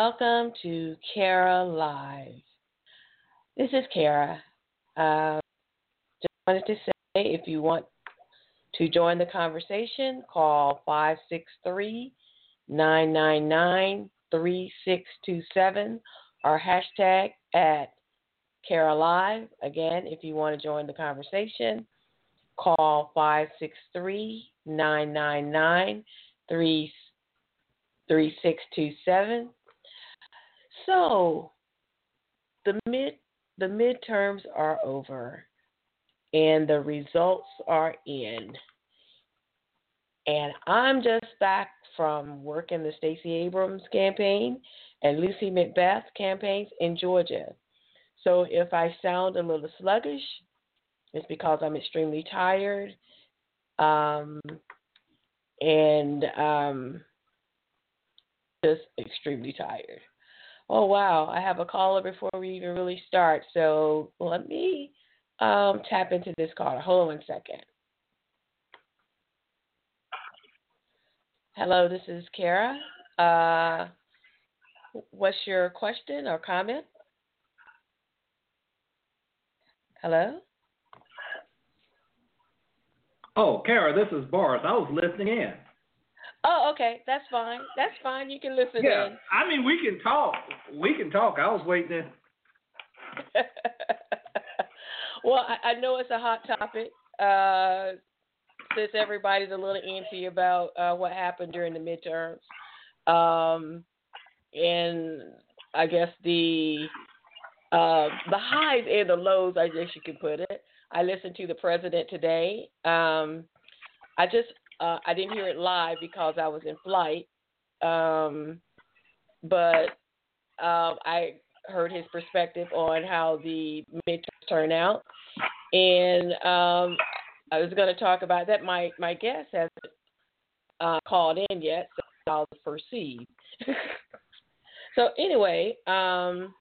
Welcome to Kara Live. This is Kara. Uh, just wanted to say if you want to join the conversation, call 563 999 3627 or hashtag at Kara Live. Again, if you want to join the conversation, call 563 999 3627 so the mid the midterms are over and the results are in. And I'm just back from working the Stacey Abrams campaign and Lucy McBath campaigns in Georgia. So if I sound a little sluggish, it's because I'm extremely tired. Um, and um, just extremely tired. Oh wow, I have a caller before we even really start. So let me um, tap into this caller. Hold on one second. Hello, this is Kara. Uh, what's your question or comment? Hello? Oh, Kara, this is Boris. I was listening in. Oh, okay. That's fine. That's fine. You can listen yeah, in. I mean, we can talk. We can talk. I was waiting. well, I, I, know it's a hot topic. Uh, since everybody's a little antsy about uh, what happened during the midterms, um, and I guess the uh, the highs and the lows, I guess you could put it. I listened to the president today. Um, I just uh, I didn't hear it live because I was in flight, um, but uh, I heard his perspective on how the midterms turn out, and um, I was going to talk about that. My my guest hasn't uh, called in yet, so I'll proceed. so anyway, um,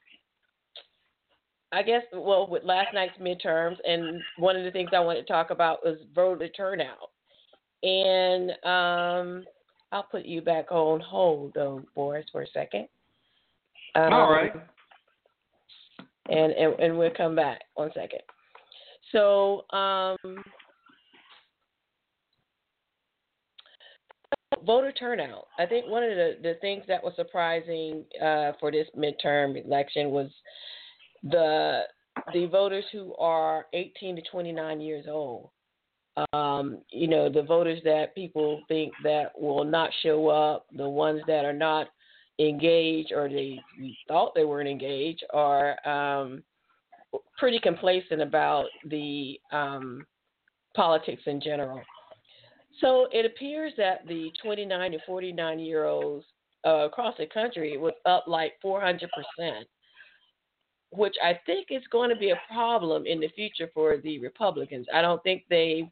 I guess well with last night's midterms, and one of the things I wanted to talk about was voter turnout. And um, I'll put you back on hold, though, Boris, for a second. Um, All right. And, and and we'll come back one second. So um, voter turnout. I think one of the, the things that was surprising uh, for this midterm election was the the voters who are 18 to 29 years old um, you know, the voters that people think that will not show up, the ones that are not engaged or they thought they weren't engaged are um, pretty complacent about the um, politics in general. So it appears that the 29 to 49 year olds uh, across the country was up like 400 percent, which I think is going to be a problem in the future for the Republicans. I don't think they've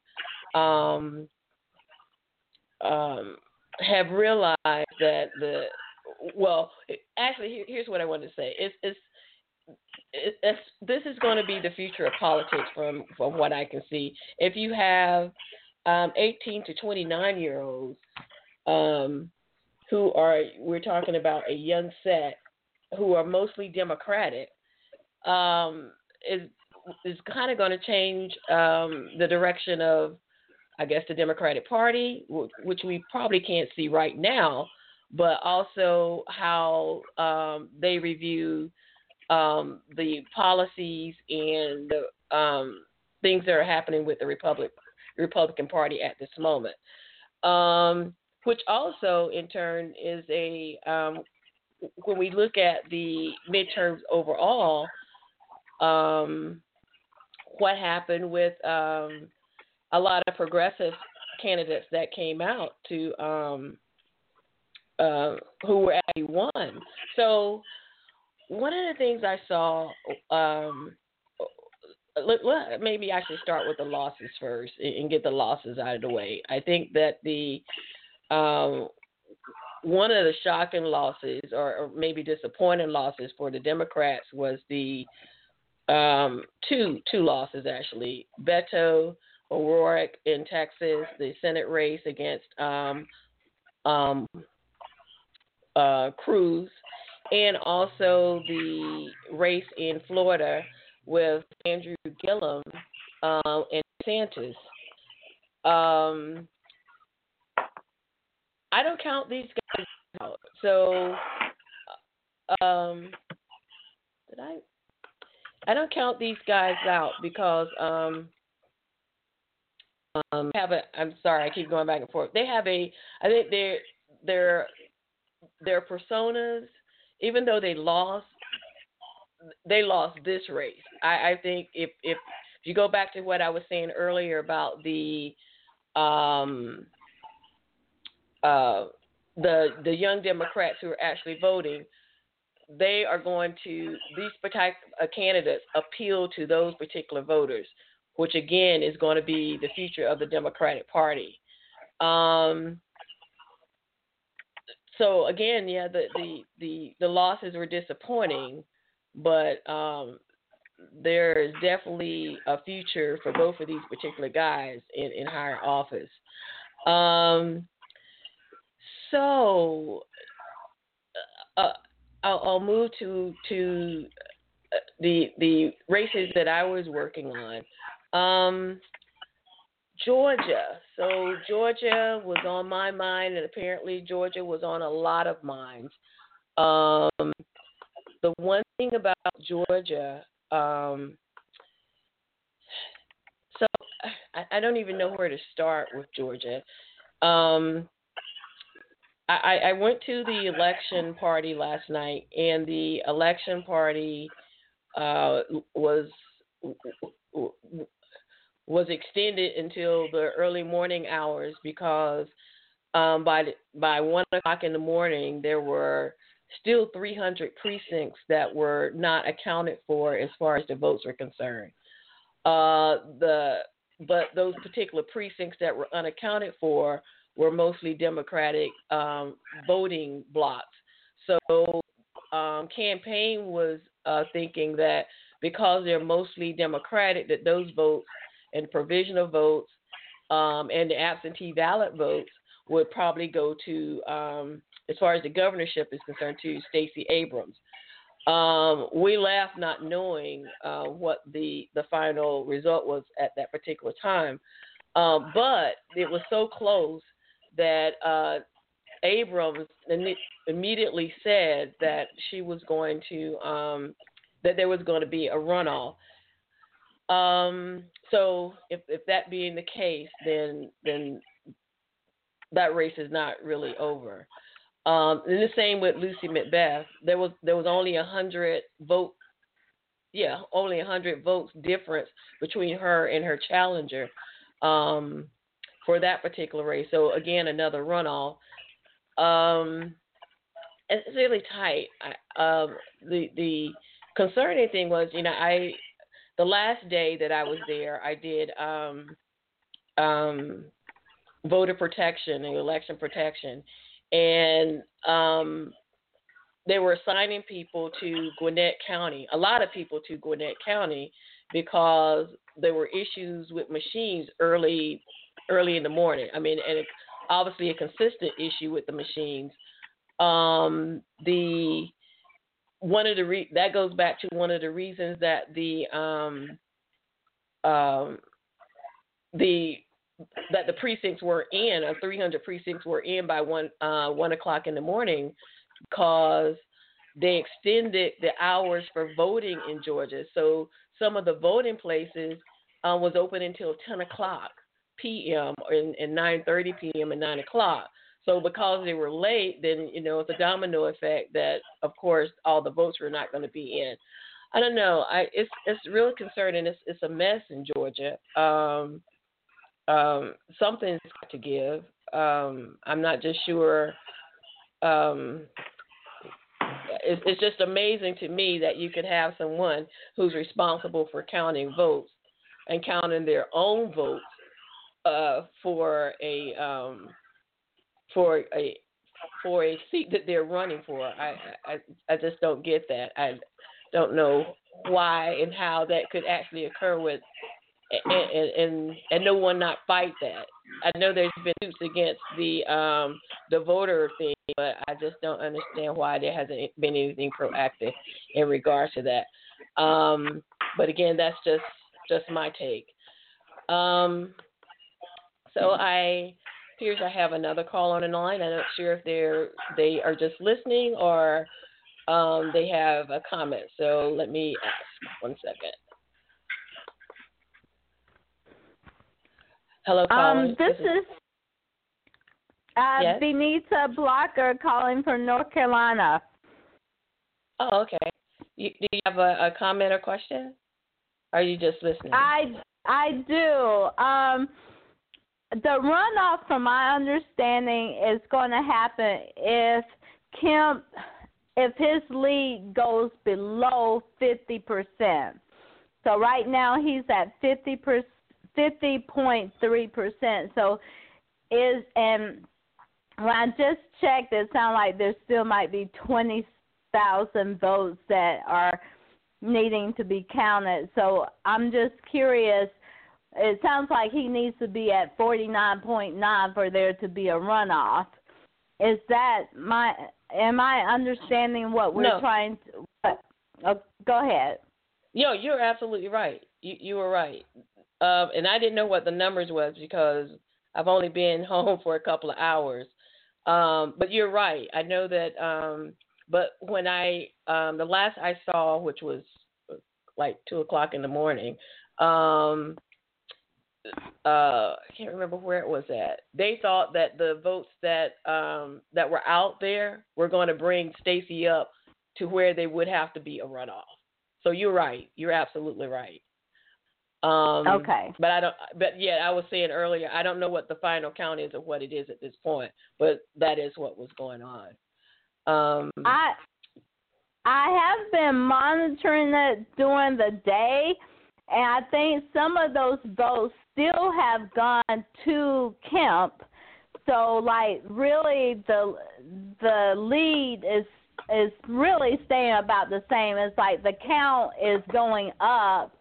um, um, have realized that the well, actually, here's what I wanted to say. It's, it's it's, this is going to be the future of politics from from what I can see. If you have um, 18 to 29 year olds um, who are we're talking about a young set who are mostly Democratic, um, is is kind of going to change um, the direction of I guess, the Democratic Party, which we probably can't see right now, but also how um, they review um, the policies and the um, things that are happening with the Republic, Republican Party at this moment. Um, which also, in turn, is a um, when we look at the midterms overall, um, what happened with a lot of progressive candidates that came out to um, uh, who were actually won. So one of the things I saw, um, maybe I should start with the losses first and get the losses out of the way. I think that the um, one of the shocking losses, or, or, maybe disappointing losses for the Democrats, was the um, two two losses actually. Beto O'Rourke in Texas, the Senate race against um, um, uh, Cruz, and also the race in Florida with Andrew Gillum um, and DeSantis. Um, I don't count these guys out. So, um, did I? I don't count these guys out because um, um, have a. I'm sorry, I keep going back and forth. They have a. I think their their their personas, even though they lost, they lost this race. I, I think if if if you go back to what I was saying earlier about the um, uh, the the young Democrats who are actually voting, they are going to these particular uh, candidates appeal to those particular voters, which again is going to be the future of the Democratic Party. Um, so again, yeah, the, the the the losses were disappointing, but um, there is definitely a future for both of these particular guys in, in higher office. Um, so I'll, I'll, move to to uh, the the races that I was working on. Um, Georgia. So Georgia was on my mind, and apparently Georgia was on a lot of minds. Um, the one thing about Georgia um, so I, I, don't even know where to start with Georgia. Um, I, I went to the election party last night, and the election party uh, was was extended until the early morning hours because um, by by one o'clock in the morning there were still 300 precincts that were not accounted for as far as the votes were concerned. Uh, the but those particular precincts that were unaccounted for were mostly Democratic um, voting blocks. So um, campaign was uh, thinking that because they're mostly Democratic, that those votes and provisional votes um, and the absentee ballot votes would probably go to um, as far as the governorship is concerned, to Stacey Abrams. Um, we left not knowing uh, what the the final result was at that particular time, um, but it was so close that uh, Abrams immediately said that she was going to um, that there was going to be a runoff. Um, so if if that being the case, then then that race is not really over. Um, and the same with Lucy McBath. There was there was only a hundred vote, yeah, only a hundred votes difference between her and her challenger um, for that particular race. So again, another runoff. Um, it's really tight. I, um, the the concerning thing was, you know, I the last day that I was there, I did um, um, voter protection and election protection and um, they were assigning people to Gwinnett County, a lot of people to Gwinnett County, because there were issues with machines early, early in the morning. I mean, and obviously a consistent issue with the machines. Um, the one of the re- that goes back to one of the reasons that the um, um, the that the precincts were in, or 300 precincts were in by one uh, one o'clock in the morning, because they extended the hours for voting in Georgia. So some of the voting places uh, was open until 10 o'clock p.m. and, and 9:30 p.m. and 9 o'clock. So because they were late, then you know it's a domino effect that, of course, all the votes were not going to be in. I don't know. I it's it's really concerning. It's it's a mess in Georgia. Um, um, something's got to give. Um, I'm not just sure. Um, it's, it's just amazing to me that you could have someone who's responsible for counting votes and counting their own votes uh, for a um, for a for a seat that they're running for. I, I I just don't get that. I don't know why and how that could actually occur with and, and and no one not fight that. I know there's been suits against the um the voter thing but I just don't understand why there hasn't been anything proactive in regards to that. Um, but again, that's just just my take. Um, so I appears I have another call on the line. I'm not sure if they're they are just listening or um, they have a comment. So let me ask one second. Hello, caller. Um, this, is, is uh, Yes? Benita Blocker calling from North Carolina. oh okay. You, do you have a, a comment or question? Or are you just listening? I I do. Um, the runoff, from my understanding, is going to happen if Kemp, if his lead goes below fifty percent. So right now he's at fifty percent, fifty point three percent. So is and when I just checked, it sounds like there still might be twenty thousand votes that are needing to be counted. So I'm just curious. It sounds like he needs to be at 49.9 for there to be a runoff. Is that my? Am I understanding what we're No. trying to? What, oh, go ahead. Yo, you're absolutely right. You you were right. Um, and I didn't know what the numbers was because I've only been home for a couple of hours. Um, but you're right. I know that. Um, but when I um, the last I saw, which was like two o'clock in the morning, um, uh, I can't remember where it was at. They thought that the votes that um, that were out there were going to bring Stacey up to where they would have to be a runoff. So you're right. You're absolutely right. Um, Okay. But I don't. But yeah, I was saying earlier, I don't know what the final count is or what it is at this point. But that is what was going on. Um, I I have been monitoring it during the day, and I think some of those votes still have gone to Kemp. So, like, really, the the lead is is really staying about the same. It's like the count is going up,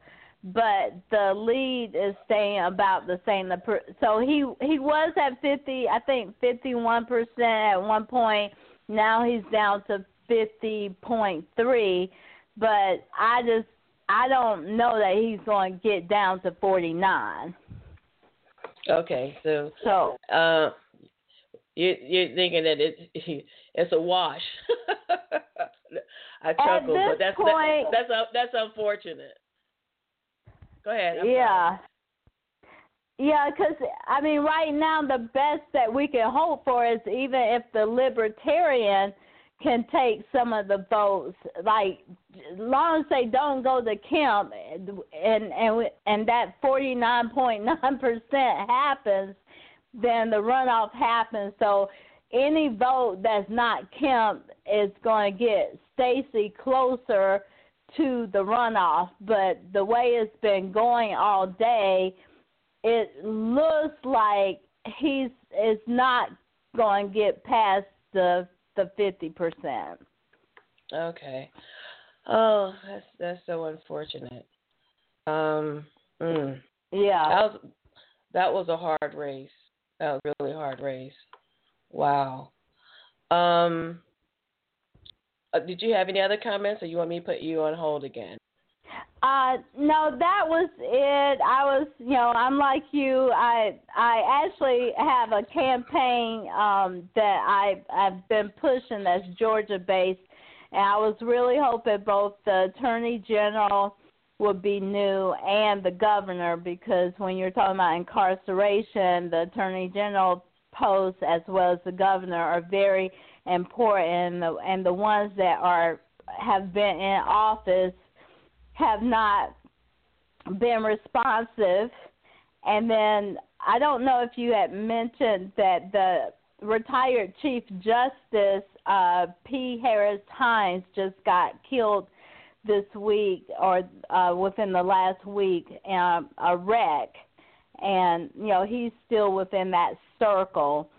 but the lead is staying about the same. The per, so he he was at fifty, I think fifty one percent at one point. Now he's down to fifty point three, but I just I don't know that he's going to get down to forty nine. Okay, so So uh, you you're thinking that it it's a wash. I chuckle, but that's point- that's that's that's unfortunate. Go ahead. I'm sorry. yeah. Yeah, because I mean, right now the best that we can hope for is even if the libertarian can take some of the votes, like long as they don't go to Kemp, and and and that forty nine point nine percent happens, then the runoff happens. So any vote that's not Kemp is going to get Stacey closer to the runoff. But the way it's been going all day it looks like he's is not going to get past the the fifty percent. Okay. Oh, that's that's so unfortunate. Um. Mm. Yeah. That was that was a hard race. That was a really hard race. Wow. Um. uh, did you have any other comments, or you want me to put you on hold again? Uh, no, that was it. I was, you know, I'm like you. I I actually have a campaign um, that I I've been pushing that's Georgia based, and I was really hoping both the Attorney General would be new and the governor because when you're talking about incarceration, the Attorney General posts as well as the governor are very important, and the, and the ones that are have been in office have not been responsive. And then I don't know if you had mentioned that the retired Chief Justice uh, P. Harris Hines just got killed this week or uh, within the last week in a wreck, and you know he's still within that circle.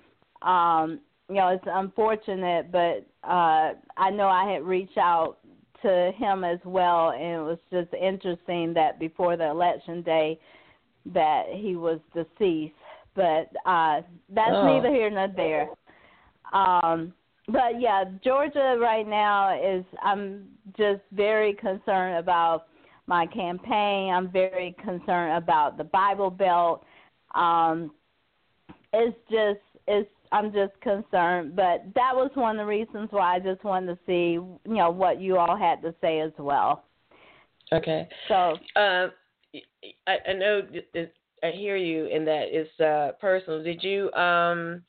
Um, you know it's unfortunate, but uh, I know I had reached out to him as well, and it was just interesting that before the election day that he was deceased. But uh, that's Oh. neither here nor there. Um, but yeah, Georgia right now is I'm just very concerned about my campaign. I'm very concerned about the Bible Belt. Um, it's just it's I'm just concerned, but that was one of the reasons why I just wanted to see you know what you all had to say as well. Okay. So. Uh, I, I know I hear you in that it's uh, personal. Did you um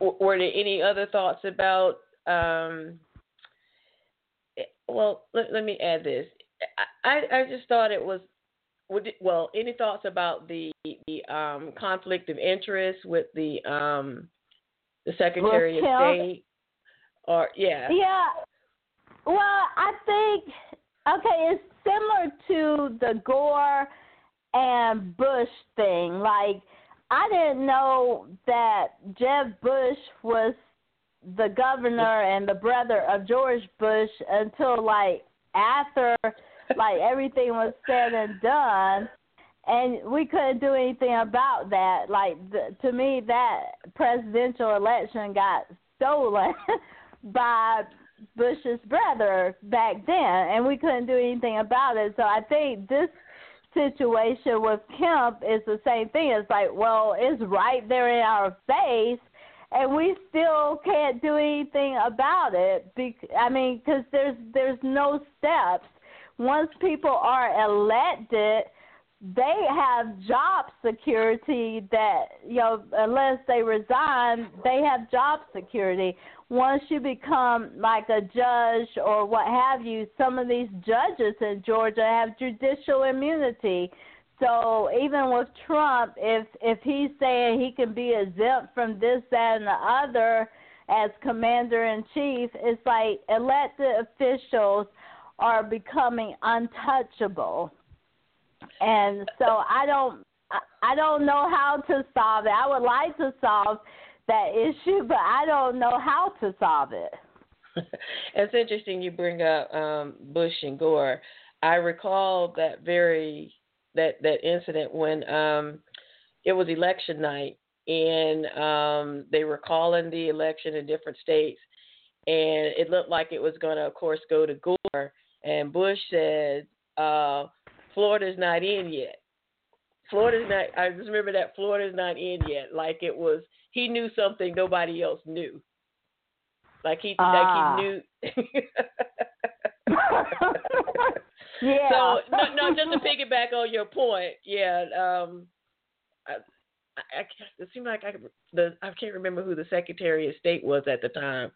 were there any other thoughts about um eh, well let, let me add this I, I just thought it was well any thoughts about the the um conflict of interest with the um the secretary of state? Or yeah. Yeah. Well i think okay it's similar to the gore and bush thing. Like I didn't know that Jeb Bush was the governor and the brother of George Bush until like after like everything was said and done and we couldn't do anything about that like the, to me that presidential election got stolen by Bush's brother back then and we couldn't do anything about it so i think this situation with Kemp is the same thing. It's like, well, it's right there in our face, and we still can't do anything about it. Be- I mean, because there's there's no steps. Once people are elected, they have job security that you know unless they resign they have job security. Once you become like a judge or what have you some of these judges in Georgia have judicial immunity. So even with Trump if if he's saying he can be exempt from this that and the other as commander in chief it's like elected officials are becoming untouchable and so I don't I don't know how to solve it. I would like to solve that issue, but I don't know how to solve it. it's interesting you bring up um, Bush and Gore. I recall that very that that incident when um, it was election night and um, they were calling the election in different states, and it looked like it was going to, of course, go to Gore. And Bush said, uh, Florida's not in yet. Florida's not. I just remember that Florida's not in yet. Like it was, he knew something nobody else knew. Like he, ah. like he knew. yeah. So no, no, just to piggyback on your point, yeah. Um, I, I, it seemed like I the I can't remember who the Secretary of State was at the time,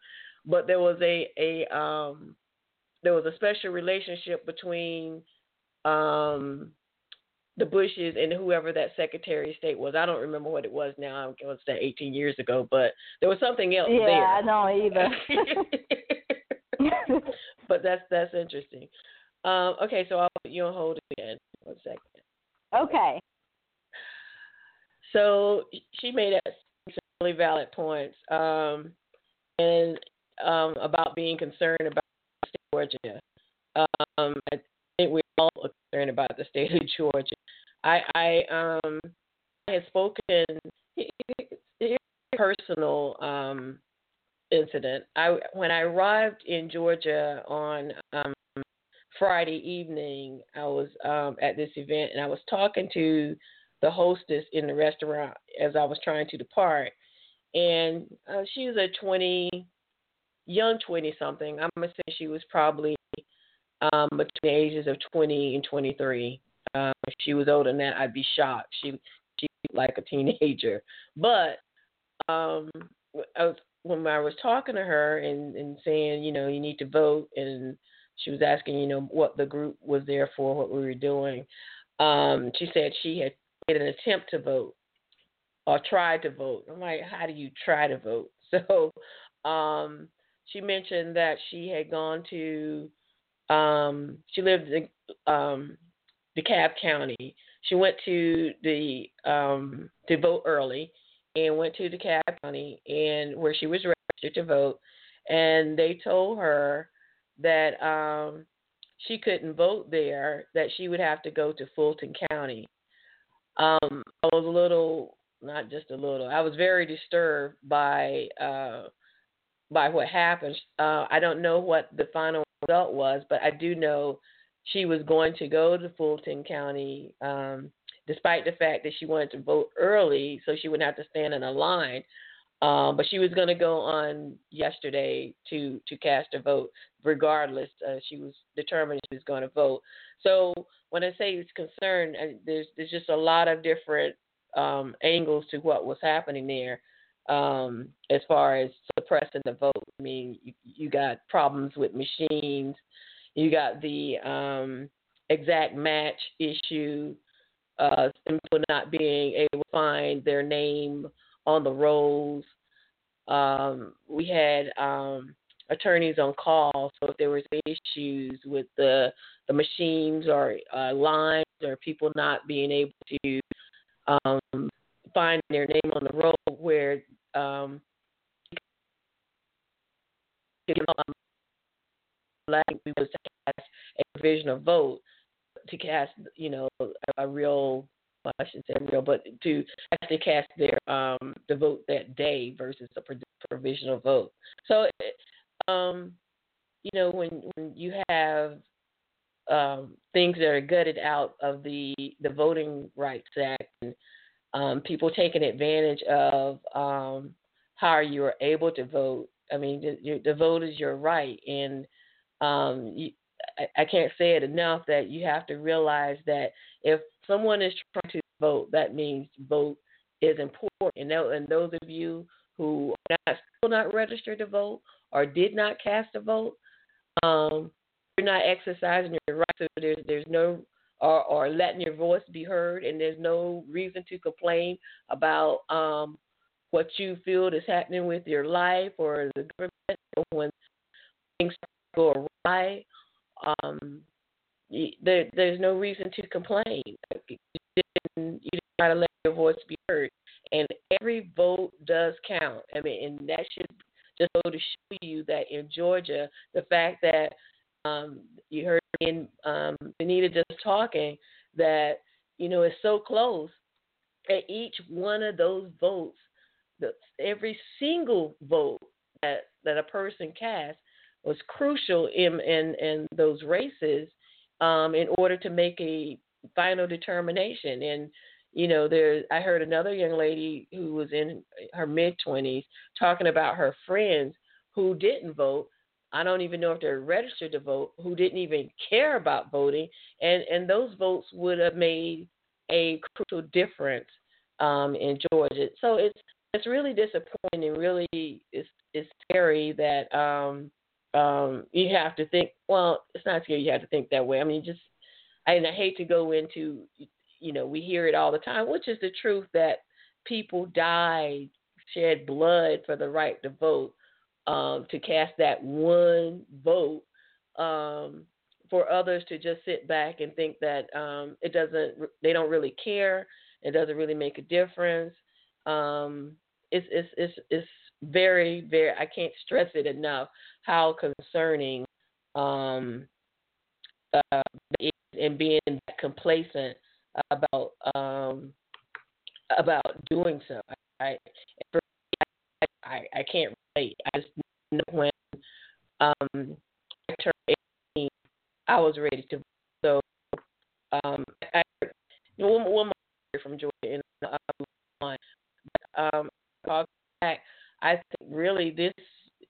but there was a a um there was a special relationship between um, the Bushes and whoever that Secretary of State was. I don't remember what it was now. It was that 18 years ago, but there was something else yeah, there. Yeah, I know either. but that's that's interesting. Um, okay, so I'll put you on hold again. One second. Okay. So she made some really valid points, um, and um, about being concerned about Georgia. Um, I think we're all concerned about the state of Georgia. I, I um I had spoken personal um incident. I when I arrived in Georgia on um Friday evening, I was um at this event and I was talking to the hostess in the restaurant as I was trying to depart. And uh, she was a 20 young 20 something. I'm going to say she was probably um, between the ages of 20 and 23. Um, if she was older than that, I'd be shocked. She she like a teenager. But um, I was, when I was talking to her and, and saying, you know, you need to vote, and she was asking, you know, what the group was there for, what we were doing. Um, she said she had made an attempt to vote or tried to vote. I'm like, how do you try to vote? So um, she mentioned that she had gone to um, she lived in um, DeKalb County. She went to the um, to vote early and went to DeKalb County and where she was registered to vote, and they told her that um, she couldn't vote there. That she would have to go to Fulton County. Um, I was a little, not just a little. I was very disturbed by uh, by what happened. Uh, I don't know what the final result was, but I do know she was going to go to Fulton County, um, despite the fact that she wanted to vote early, so she wouldn't have to stand in a line. Um, but she was going to go on yesterday to to cast a vote, regardless. Uh, she was determined she was going to vote. So when I say it's concerned, uh, there's there's just a lot of different um, angles to what was happening there um, as far as suppressing the vote. I mean, you, you got problems with machines. You got the um, exact match issue. Uh, people not being able to find their name on the rolls. Um, we had um, attorneys on call, so if there was issues with the the machines or uh, lines or people not being able to um, find their name on the roll where um, like we was to cast a provisional vote to cast, you know, a, a real well, I shouldn't say real, but to actually cast their um the vote that day versus a provisional vote. So, um, you know, when when you have um, things that are gutted out of the the Voting Rights Act and um, people taking advantage of um, how you are able to vote. I mean, the, the vote is your right, and um, you, I, I can't say it enough that you have to realize that if someone is trying to vote, that means vote is important. And, and those of you who are not, still not registered to vote or did not cast a vote, um, you're not exercising your right. So there's there's no or, or letting your voice be heard, and there's no reason to complain about um, what you feel is happening with your life or the government when things go awry. Um, there, there's no reason to complain. You didn't, you didn't try to let your voice be heard, and every vote does count. I mean, and that should just go to show you that in Georgia, the fact that um, you heard in um, Benita just talking that you know it's so close. At each one of those votes, the, every single vote that that a person cast was crucial in in, in those races um, in order to make a final determination. And you know, there I heard another young lady who was in her mid twenties talking about her friends who didn't vote I don't even know if they're registered to vote, who didn't even care about voting, and and those votes would have made a crucial difference um, in Georgia. So it's it's really disappointing. Really, it's it's scary that um, um, you have to think. Well, it's not scary. You have to think that way. I mean, just and I hate to go into you know we hear it all the time, which is the truth that people died, shed blood for the right to vote um, to cast that one vote um, for others to just sit back and think that um, it doesn't, they don't really care, it doesn't really make a difference. Um, it's, it's, it's, it's very, very, I can't stress it enough how concerning um, uh, and being complacent about um, about doing so. I, I can't relate. I just know when um, I turned 18, I was ready to. So um, I, one, more from Georgia and uh, but, um, back, I think really this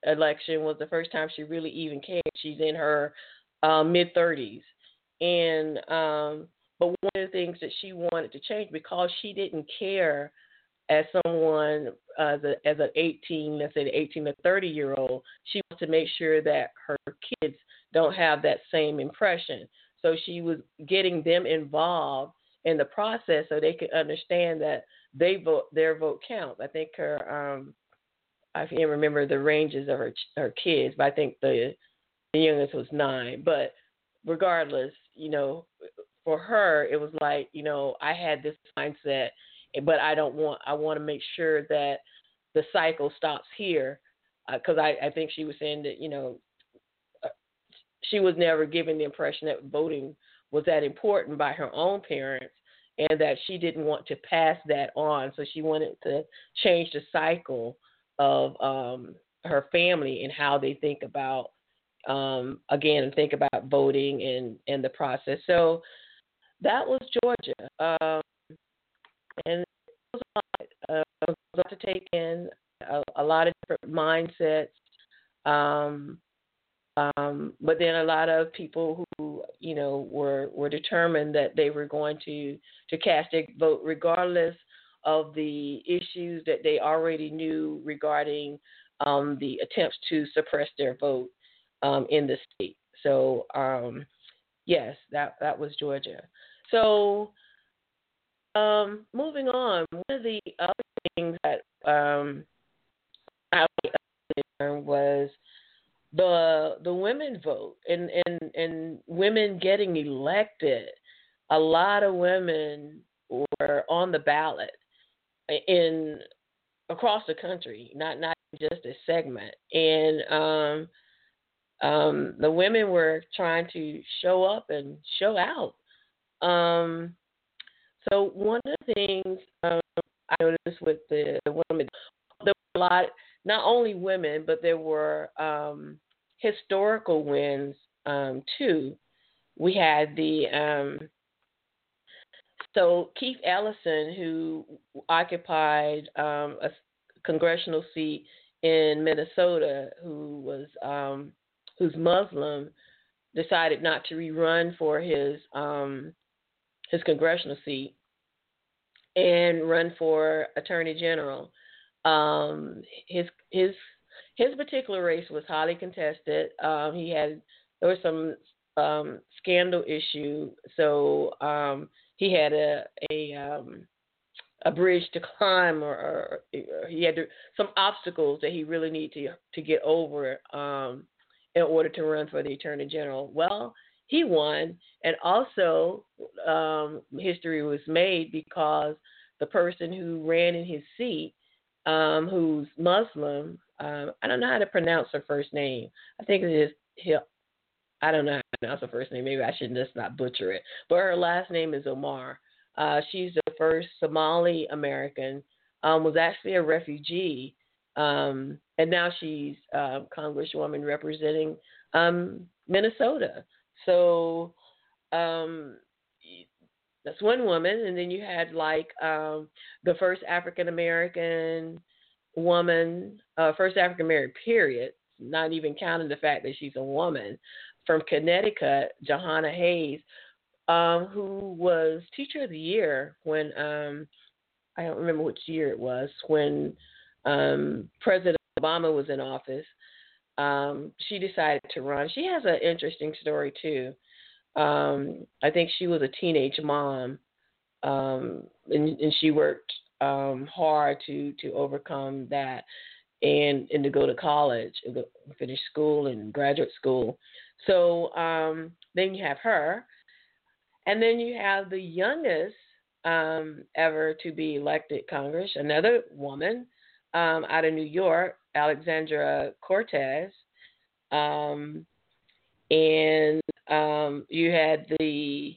election was the first time she really even cared. She's in her uh, mid 30s, and um, but one of the things that she wanted to change because she didn't care as someone as a as an 18, let's say the 18 to 30 year old, she wants to make sure that her kids don't have that same impression. So she was getting them involved in the process so they could understand that they vote their vote counts. I think her um I can't remember the ranges of her her kids, but I think the the youngest was nine. But regardless, you know, for her it was like you know I had this mindset but I don't want. I want to make sure that the cycle stops here, because uh, I, I think she was saying that you know uh, she was never given the impression that voting was that important by her own parents, and that she didn't want to pass that on. So she wanted to change the cycle of um, her family and how they think about um, again think about voting and and the process. So that was Georgia, um, and it was a lot, uh, a lot to take in, a, a lot of different mindsets. Um, um, but then a lot of people who, you know, were were determined that they were going to to cast their vote regardless of the issues that they already knew regarding um, the attempts to suppress their vote um, in the state. So um, yes, that that was Georgia. So um, moving on, one of the other things that um, I was the the women vote and and and women getting elected. A lot of women were on the ballot in across the country not not just a segment. And um um the women were trying to show up and show out. Um so one of the things um, i noticed with the, the women there were a lot not only women, but there were um, historical wins um, too. We had the um, so Keith Ellison, who occupied um, a congressional seat in Minnesota, who was um, who's Muslim, decided not to rerun for his his congressional seat and run for attorney general. Um, his his his particular race was highly contested. Um, he had there was some um, scandal issue, so um, he had a a um, a bridge to climb, or, or, or he had to, some obstacles that he really needed to to get over um, in order to run for the attorney general. Well, he won, and also um, history was made because the person who ran in his seat um, who's Muslim. Um, I don't know how to pronounce her first name. I think it is Hill. I don't know how to pronounce her first name. Maybe I should just not butcher it. But her last name is Omar. Uh, she's the first Somali American. Um, was actually a refugee, um, and now she's uh, Congresswoman representing um, Minnesota. So um, that's one woman, and then you had like um, the first African American woman, uh, first African American period, not even counting the fact that she's a woman from Connecticut, Jahana Hayes, um, who was Teacher of the Year when um, I don't remember which year it was when um, President Obama was in office. Um, she decided to run. She has an interesting story too. Um, I think she was a teenage mom, um, and, and she worked um, hard to to overcome that and and to go to college, finish school and graduate school. So um, then you have her, and then you have the youngest um, ever to be elected Congress, another woman um, out of New York, Alexandra Cortez, um, and um, you had the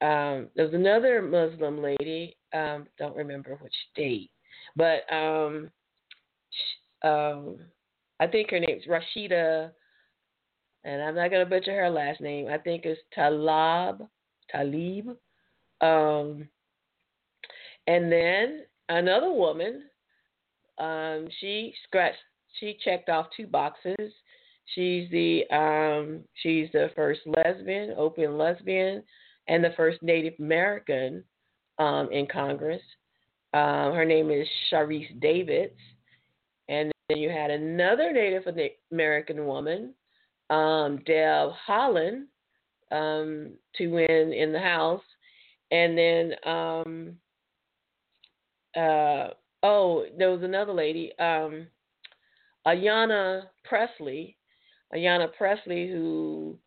um, there was another Muslim lady. Um, don't remember which state, but um, um, I think her name's Rashida, and I'm not gonna butcher her last name. I think it's Talab Talib. And then another woman. Um, she scratched. She checked off two boxes. She's the um, she's the first lesbian, open lesbian, and the first Native American um, in Congress. Um, her name is Sharice Davids, and then you had another Native American woman, um, Deb Haaland, um, to win in the House, and then um, uh, oh, there was another lady, um, Ayanna Pressley, Ayanna Pressley, who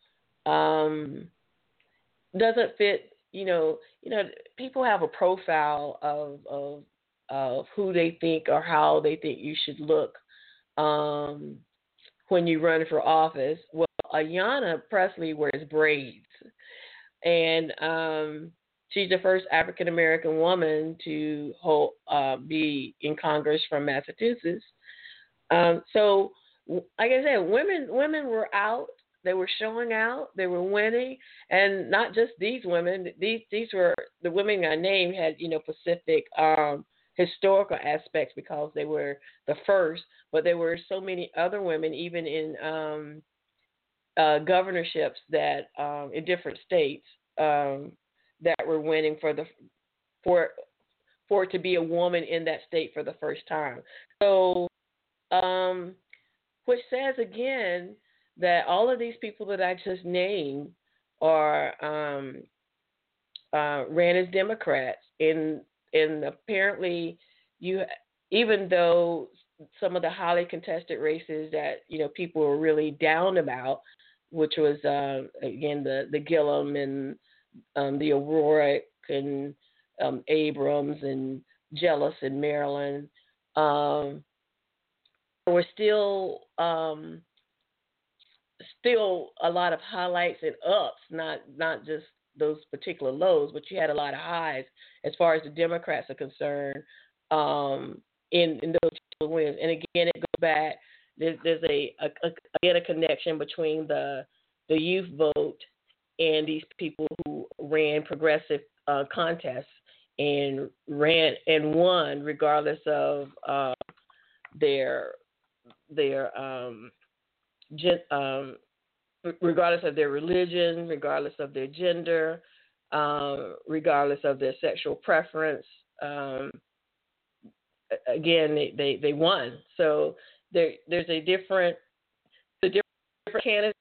um, doesn't fit. You know, you know, people have a profile of of of who they think or how they think you should look um, when you run for office. Well, Ayanna Pressley wears braids, and um, she's the first African American woman to hold uh, be in Congress from Massachusetts. Um, so, like I said, women women were out. They were showing out. They were winning, and not just these women. These these were the women I named had you know Pacific um, historical aspects because they were the first. But there were so many other women, even in um, uh, governorships that um, in different states um, that were winning for the for for it to be a woman in that state for the first time. So, um, which says again that all of these people that I just named are um, uh, ran as Democrats, and and apparently you even though some of the highly contested races that you know people were really down about, which was uh, again the the Gillum and um, the O'Rourke and um, Abrams and Jealous in Maryland. Um, were still um, still a lot of highlights and ups, not not just those particular lows, but you had a lot of highs as far as the Democrats are concerned um, in in those wins. And again, it goes back. There's, there's a, a, a again a connection between the the youth vote and these people who ran progressive uh, contests and ran and won regardless of uh, their their um, gen, um, regardless of their religion, regardless of their gender, um, regardless of their sexual preference. Um, again, they, they, they won. So there there's a different a different candidate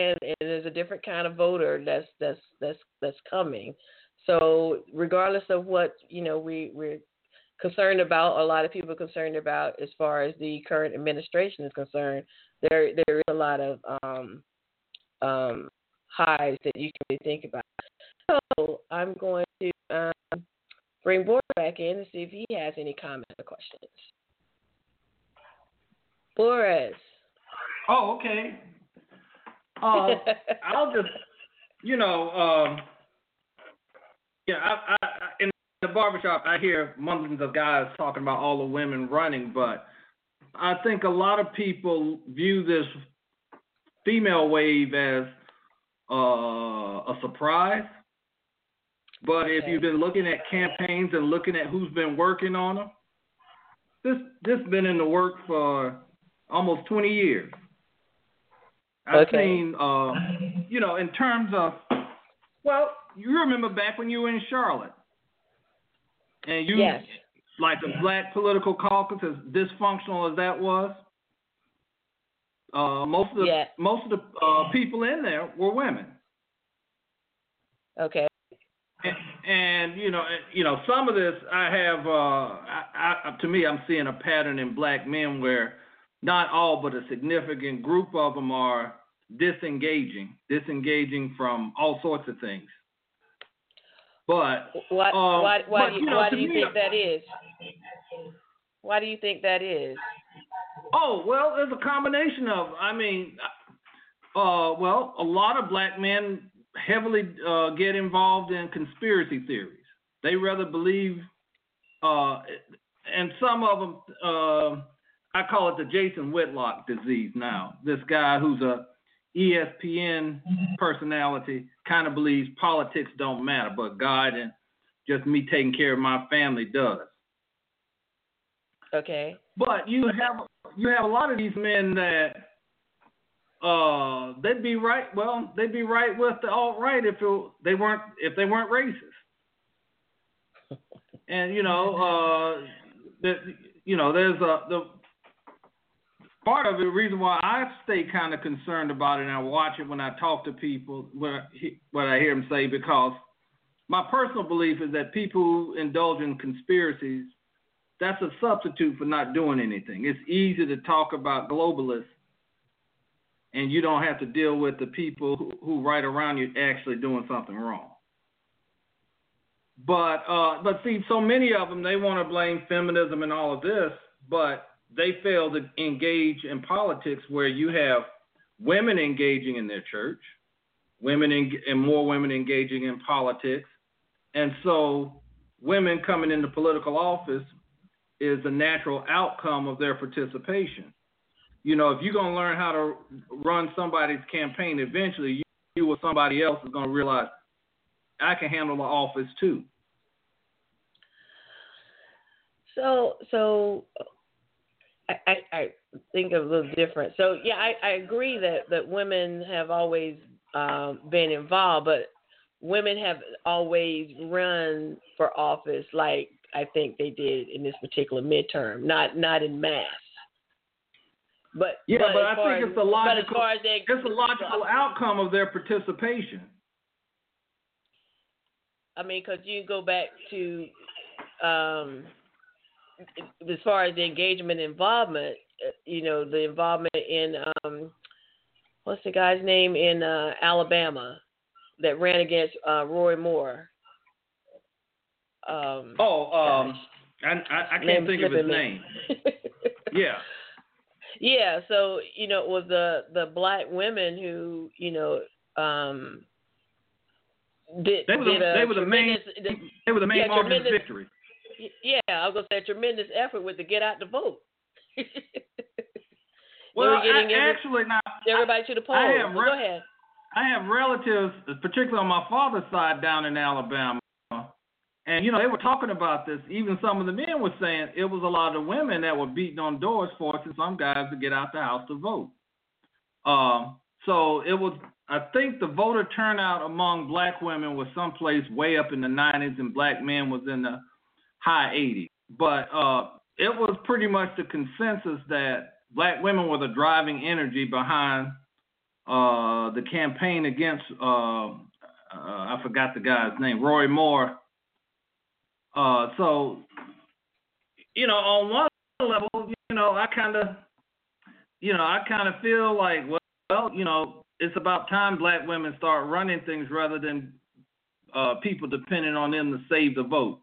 and, and there's a different kind of voter that's that's that's that's coming. So regardless of what you know we we're concerned about, a lot of people are concerned about as far as the current administration is concerned, there there is a lot of um, um, highs that you can really think about. So I'm going to um, bring Boris back in and see if he has any comments or questions. Boris. Oh, okay. Uh, I'll just, you know, um, yeah, I, I, in the barbershop, I hear mumblings of guys talking about all the women running, but I think a lot of people view this female wave as uh, a surprise. But if you've been looking at campaigns and looking at who's been working on them, this this been in the work for almost 20 years. I've okay. seen, uh, you know, in terms of, well, you remember back when you were in Charlotte, and you, yes. like the black political caucus, as dysfunctional as that was. Uh, most of the yeah. most of the uh, people in there were women. Okay. And, and, you know, you know, some of this I have. Uh, I, I, to me, I'm seeing a pattern in black men where not all, but a significant group of them are disengaging, disengaging from all sorts of things. But what, uh, why, why, but, do you, know, why do you me, think that is? Why do you think that is? Oh well, there's a combination of. I mean, uh, well, a lot of black men heavily uh, get involved in conspiracy theories. They rather believe, uh, and some of them. I call it the Jason Whitlock disease now. This guy who's a ESPN personality kind of believes politics don't matter, but God and just me taking care of my family does. Okay. But you have you have a lot of these men that uh they'd be right well they'd be right with the alt right if it, they weren't if they weren't racist. and you know uh that you know there's a the part of the reason why I stay kind of concerned about it and I watch it when I talk to people, what I, what I hear them say, because my personal belief is that people who indulge in conspiracies, that's a substitute for not doing anything. It's easy to talk about globalists and you don't have to deal with the people who, who right around you actually doing something wrong. But uh, but see, so many of them they want to blame feminism and all of this, but they fail to engage in politics where you have women engaging in their church, women en- and more women engaging in politics, and so women coming into political office is a natural outcome of their participation. You know, if you're gonna learn how to run somebody's campaign, eventually you, you or somebody else is gonna realize I can handle the office too. So, so I, I, think a little different. So, yeah, I, I agree that that women have always um, been involved, but women have always run for office like I think they did in this particular midterm, not not in mass. But yeah, but, but I think as, it's a logical they, it's a logical outcome of their participation. I mean, because you go back to um, as far as the engagement involvement, uh, you know, the involvement in um, what's the guy's name in uh, Alabama that ran against uh, Roy Moore. Um, oh, um, I, I, I can't think of his name. yeah. Yeah, so you know, it was the the black women who you know um, did they were the, did a they were the main they were the main yeah, margin of victory. Yeah, I was gonna say a tremendous effort with to get out the vote. well, I, every, actually, now everybody to the polls. I have well, go ahead. I have relatives, particularly on my father's side, down in Alabama, and you know they were talking about this. Even some of the men were saying it was a lot of women that were beating on doors, forcing some guys to get out the house to vote. Um, so it was. I think the voter turnout among black women was someplace way up in the 90s, and black men was in the high 80s. But uh, it was pretty much the consensus that black women were the driving energy behind uh, the campaign against, uh, uh, I forgot the guy's name, Roy Moore. Uh, so, you know, on one level, you know, I kind of, you know, I kind of feel like, well, you know, it's about time black women start running things rather than uh, people depending on them to save the vote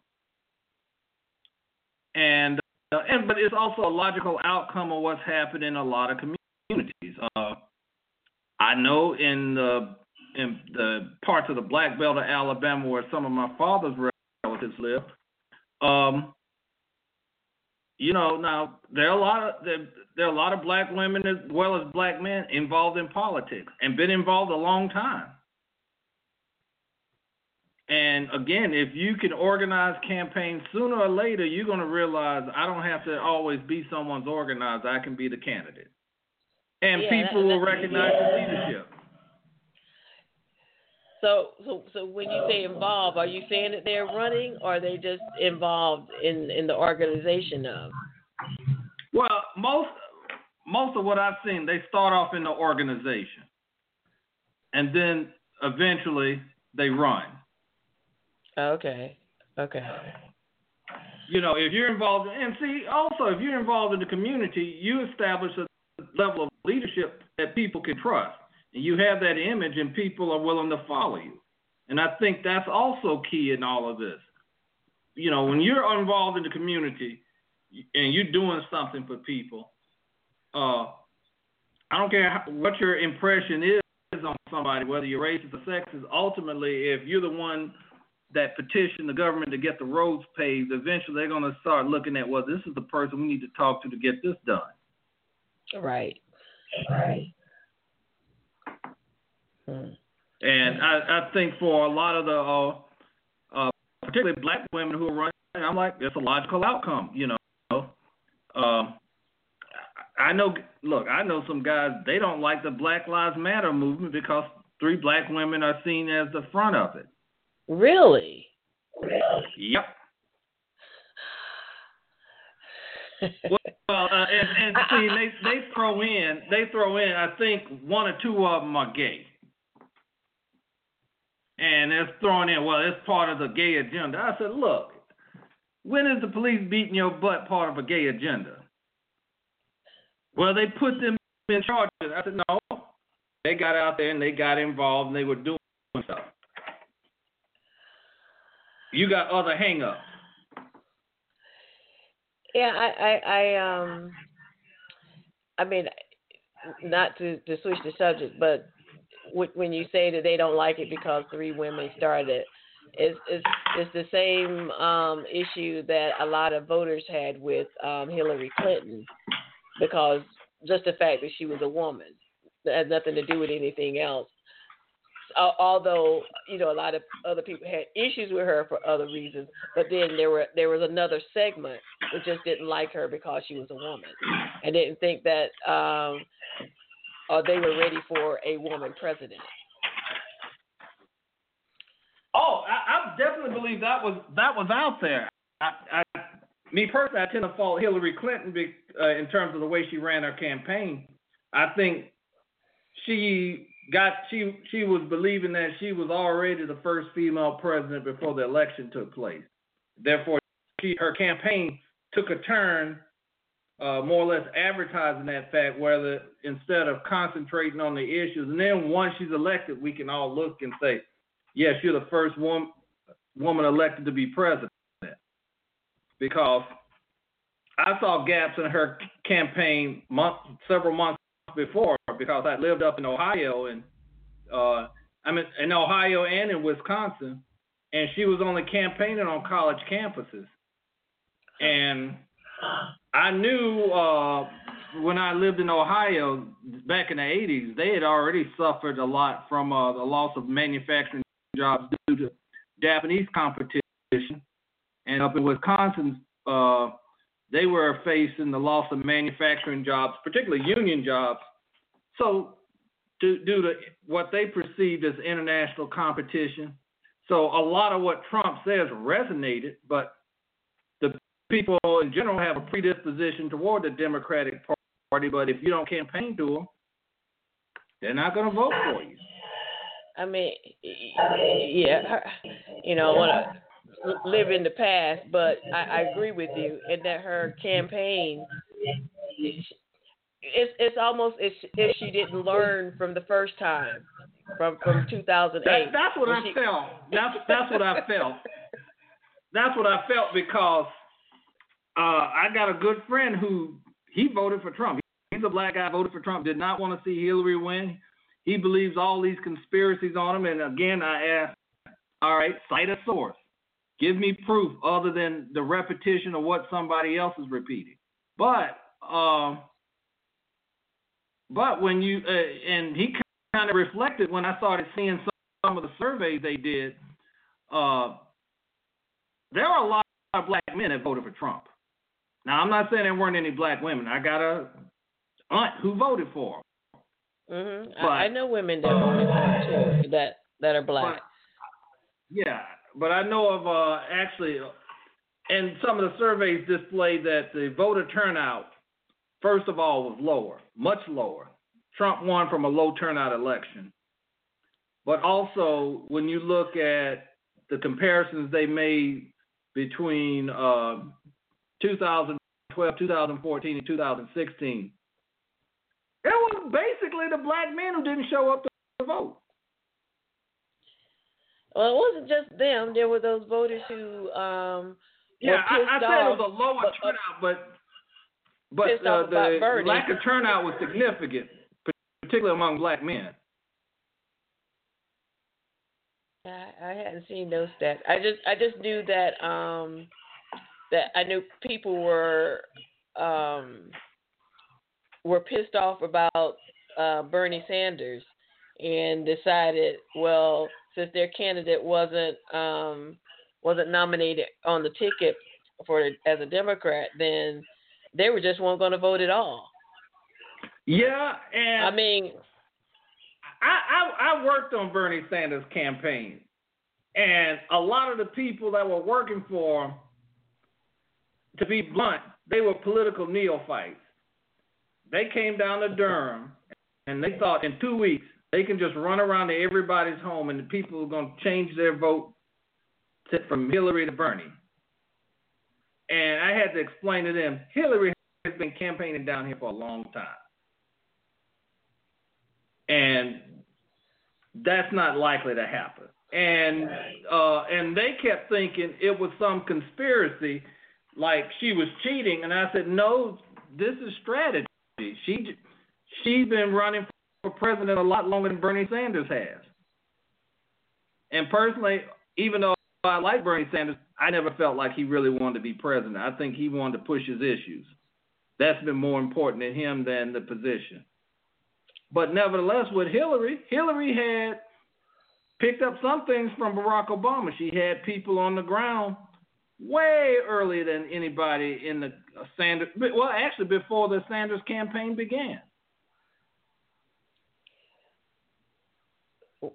and uh, and but it's also a logical outcome of what's happened in a lot of communities. Uh, I know in the in the parts of the Black Belt of Alabama where some of my father's relatives live, um, you know, now there are a lot of there, there are a lot of black women as well as black men involved in politics and been involved a long time. And again, if you can organize campaigns sooner or later, you're going to realize I don't have to always be someone's organizer. I can be the candidate. And yeah, people that, will recognize the leadership. So, so, so when you say involved, are you saying that they're running, or are they just involved in in the organization of? Well, most most of what I've seen, they start off in the organization, and then eventually they run. Okay. Okay. You know, if you're involved, and see, also, if you're involved in the community, you establish a level of leadership that people can trust. And you have that image, and people are willing to follow you. And I think that's also key in all of this. You know, when you're involved in the community and you're doing something for people, uh, I don't care what your impression is on somebody, whether you're racist or sexist. Ultimately, if you're the one that petition the government to get the roads paved, eventually they're going to start looking at, well, this is the person we need to talk to to get this done. Right. Right. Hmm. And I, I think for a lot of the, uh, uh, particularly black women who are running, I'm like, it's a logical outcome, you know. Um, I know, look, I know some guys, they don't like the Black Lives Matter movement because three black women are seen as the front of it. Really? Yep. well, uh, and, and see, they they throw in they throw in. I think one or two of them are gay, and they're throwing in. Well, it's part of the gay agenda. I said, look, when is the police beating your butt part of a gay agenda? Well, they put them in charge. I said, no, they got out there and they got involved and they were doing stuff. You got other hangups. Yeah, I, I, I, um, I mean, not to, to switch the subject, but when you say that they don't like it because three women started, it's it's, it's the same um, issue that a lot of voters had with um, Hillary Clinton, because just the fact that she was a woman. It had nothing to do with anything else. Although you know a lot of other people had issues with her for other reasons, but then there were there was another segment that just didn't like her because she was a woman and didn't think that um, or they were ready for a woman president. Oh, I, I definitely believe that was that was out there. I, I, me personally, I tend to fault Hillary Clinton be, uh, in terms of the way she ran her campaign. I think she got she she was believing that she was already the first female president before the election took place. Therefore, she her campaign took a turn, uh, more or less advertising that fact, whether instead of concentrating on the issues, and then once she's elected, we can all look and say, yes, you're the first woman woman elected to be president, because I saw gaps in her campaign month, several months before because I lived up in Ohio and uh, I mean in Ohio and in Wisconsin, and she was only campaigning on college campuses, and I knew uh, when I lived in Ohio back in the '80s, they had already suffered a lot from uh, the loss of manufacturing jobs due to Japanese competition, and up in Wisconsin. Uh, they were facing the loss of manufacturing jobs, particularly union jobs. So, due, due to what they perceived as international competition, so a lot of what Trump says resonated, but the people in general have a predisposition toward the Democratic Party. But if you don't campaign to them, they're not going to vote for you. I mean, yeah, you know, want to live in the past, but I, I agree with you in that her campaign. It's it's almost as if she didn't learn from the first time, from from 2008. That, that's what I she, felt. That's that's what I felt. That's what I felt because uh, I got a good friend who he voted for Trump. He's a black guy, voted for Trump. Did not want to see Hillary win. He believes all these conspiracies on him. And again, I asked, all right, cite a source. Give me proof other than the repetition of what somebody else is repeating. But um, but when you uh, and he kind of reflected when I started seeing some, some of the surveys they did. Uh, there are a lot of black men that voted for Trump. Now I'm not saying there weren't any black women. I got a aunt who voted for him. Mm-hmm. But, I, I know women that voted for him too that that are black. But, yeah, but I know of uh, actually, and some of the surveys displayed that the voter turnout, first of all, was lower, much lower. Trump won from a low turnout election. But also, when you look at the comparisons they made between uh, 2012, 2014, and 2016, it was basically the black men who didn't show up to vote. Well, it wasn't just them. There were those voters who um yeah, I, I said off, it was a lower but, turnout, but but uh, the lack of turnout was significant, particularly among black men. I, I hadn't seen those stats. I just I just knew that um that I knew people were um were pissed off about uh Bernie Sanders and decided, well, since their candidate wasn't um, wasn't nominated on the ticket for as a Democrat, then they were just weren't going to vote at all. Yeah, and I mean, I, I I worked on Bernie Sanders' campaign, and a lot of the people that were working for him, to be blunt, they were political neophytes. They came down to Durham, and they thought in two weeks they can just run around to everybody's home, and the people are going to change their vote to, from Hillary to Bernie. And I had to explain to them Hillary has been campaigning down here for a long time. And that's not likely to happen. And uh, and they kept thinking it was some conspiracy, like she was cheating. And I said, no, this is strategy. She she's been running president a lot longer than Bernie Sanders has. And personally, even though I like Bernie Sanders, I never felt like he really wanted to be president. I think he wanted to push his issues. That's been more important to him than the position. But nevertheless, with Hillary, Hillary had picked up some things from Barack Obama. She had people on the ground way earlier than anybody in the Sanders. Well, actually, before the Sanders campaign began.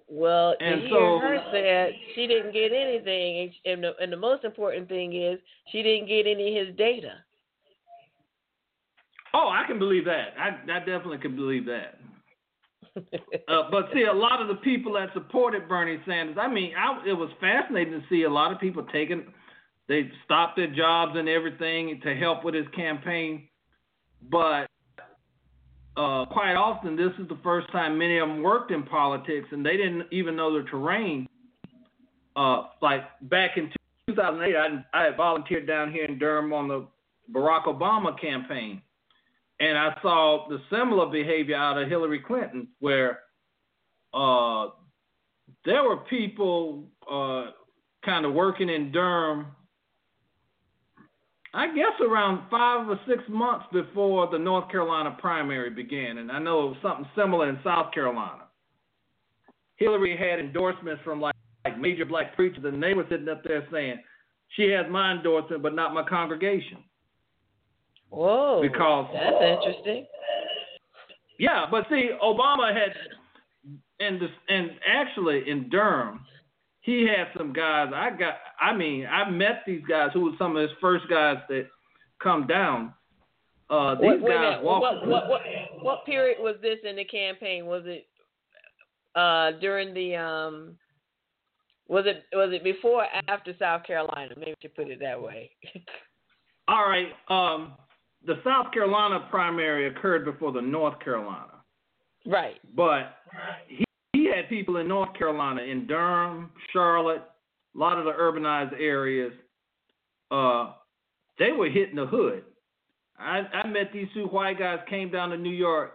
Well, and you so, hear her said she didn't get anything, and the, and the most important thing is she didn't get any of his data. Oh, I can believe that. I, I definitely can believe that. uh, but see, a lot of the people that supported Bernie Sanders, I mean, I, it was fascinating to see a lot of people taking, they stopped their jobs and everything to help with his campaign. But uh, quite often, this is the first time many of them worked in politics and they didn't even know the terrain. Uh, like back in 2008, I, I had volunteered down here in Durham on the Barack Obama campaign and I saw the similar behavior out of Hillary Clinton, where uh, there were people uh, kind of working in Durham, I guess around five or six months before the North Carolina primary began. And I know it was something similar in South Carolina. Hillary had endorsements from like, like major black preachers, and they were sitting up there saying, She has my endorsement, but not my congregation. Whoa. Because that's interesting. Yeah, but see, Obama had, and this, and actually in Durham, he had some guys. I got. I mean, I met these guys who were some of his first guys that come down. Uh, these wait, wait guys. What, what, what, what period was this in the campaign? Was it uh, during the um, was it was it before or after South Carolina? Maybe to put it that way. All right. Um, the South Carolina primary occurred before the North Carolina. Right. But he, he had people in North Carolina, in Durham, Charlotte, a lot of the urbanized areas. Uh, they were hitting the hood. I, I met these two white guys came down to New York,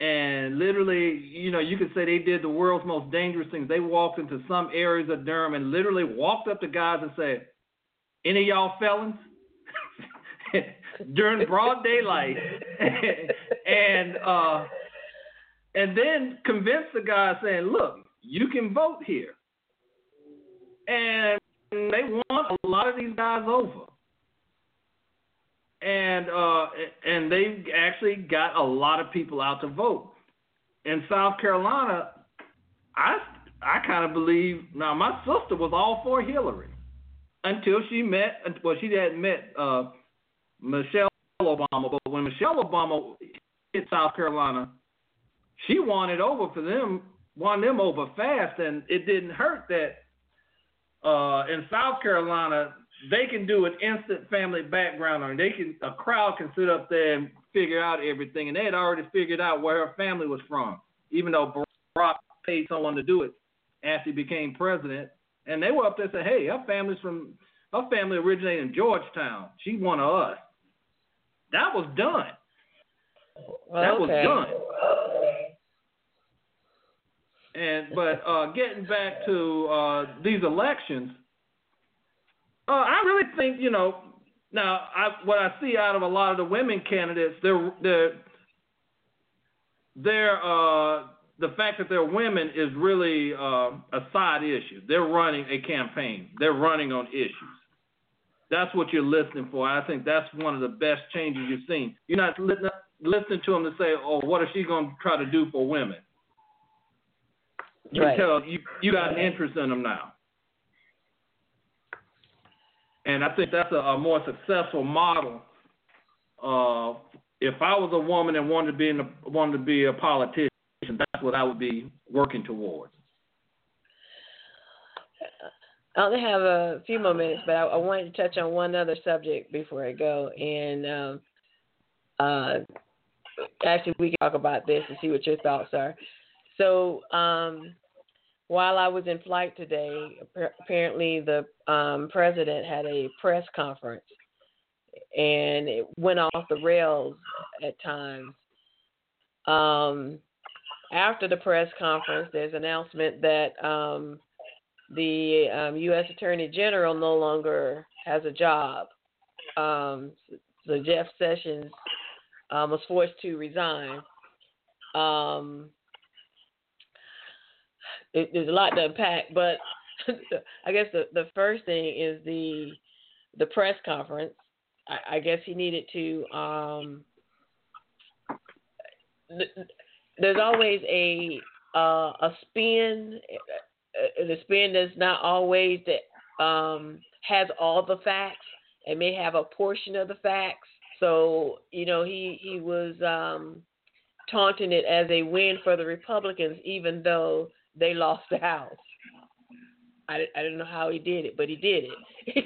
and literally, you know, you could say they did the world's most dangerous things. They walked into some areas of Durham and literally walked up to guys and said, "Any of y'all felons?" during broad daylight, and uh, and then convince the guy saying, "Look, you can vote here," and they won a lot of these guys over, and uh, and they actually got a lot of people out to vote. In South Carolina, I I kind of believe now my sister was all for Hillary until she met well she hadn't met uh, Michelle Obama, but when Michelle Obama hit South Carolina, she won it over for them, won them over fast, and it didn't hurt that uh, in South Carolina they can do an instant family background on. They can a crowd can sit up there and figure out everything, and they had already figured out where her family was from, even though Barack paid someone to do it after he became president. And they were up there saying, "Hey, her family's from her family originated in Georgetown. She's one of us." That was done. Well, that okay. was done. And but uh, getting back to uh, these elections, uh, I really think you know now I, what I see out of a lot of the women candidates, they're they're they're uh, the fact that they're women is really uh, a side issue. They're running a campaign. They're running on issues. That's what you're listening for. I think that's one of the best changes you've seen. You're not listening to them to say, "Oh, what is she going to try to do for women?" You right. tell you you got an interest in them now, and I think that's a, a more successful model. Uh, if I was a woman and wanted to be in a, wanted to be a politician, that's what I would be working towards. I only have a few more minutes, but I, I wanted to touch on one other subject before I go. And um, uh, actually, we can talk about this and see what your thoughts are. So, um, while I was in flight today, apparently the um, president had a press conference, and it went off the rails at times. Um, after the press conference, there's an announcement that um, the um, U.S. Attorney General no longer has a job. Um, so Jeff Sessions um, was forced to resign. Um, it, there's a lot to unpack, but I guess the the first thing is the the press conference. I, I guess he needed to. Um, there's always a uh, a spin. Uh, the spin is not always that um, has all the facts. It may have a portion of the facts. So you know he he was um, taunting it as a win for the Republicans, even though they lost the House. I, I don't know how he did it, but he did it.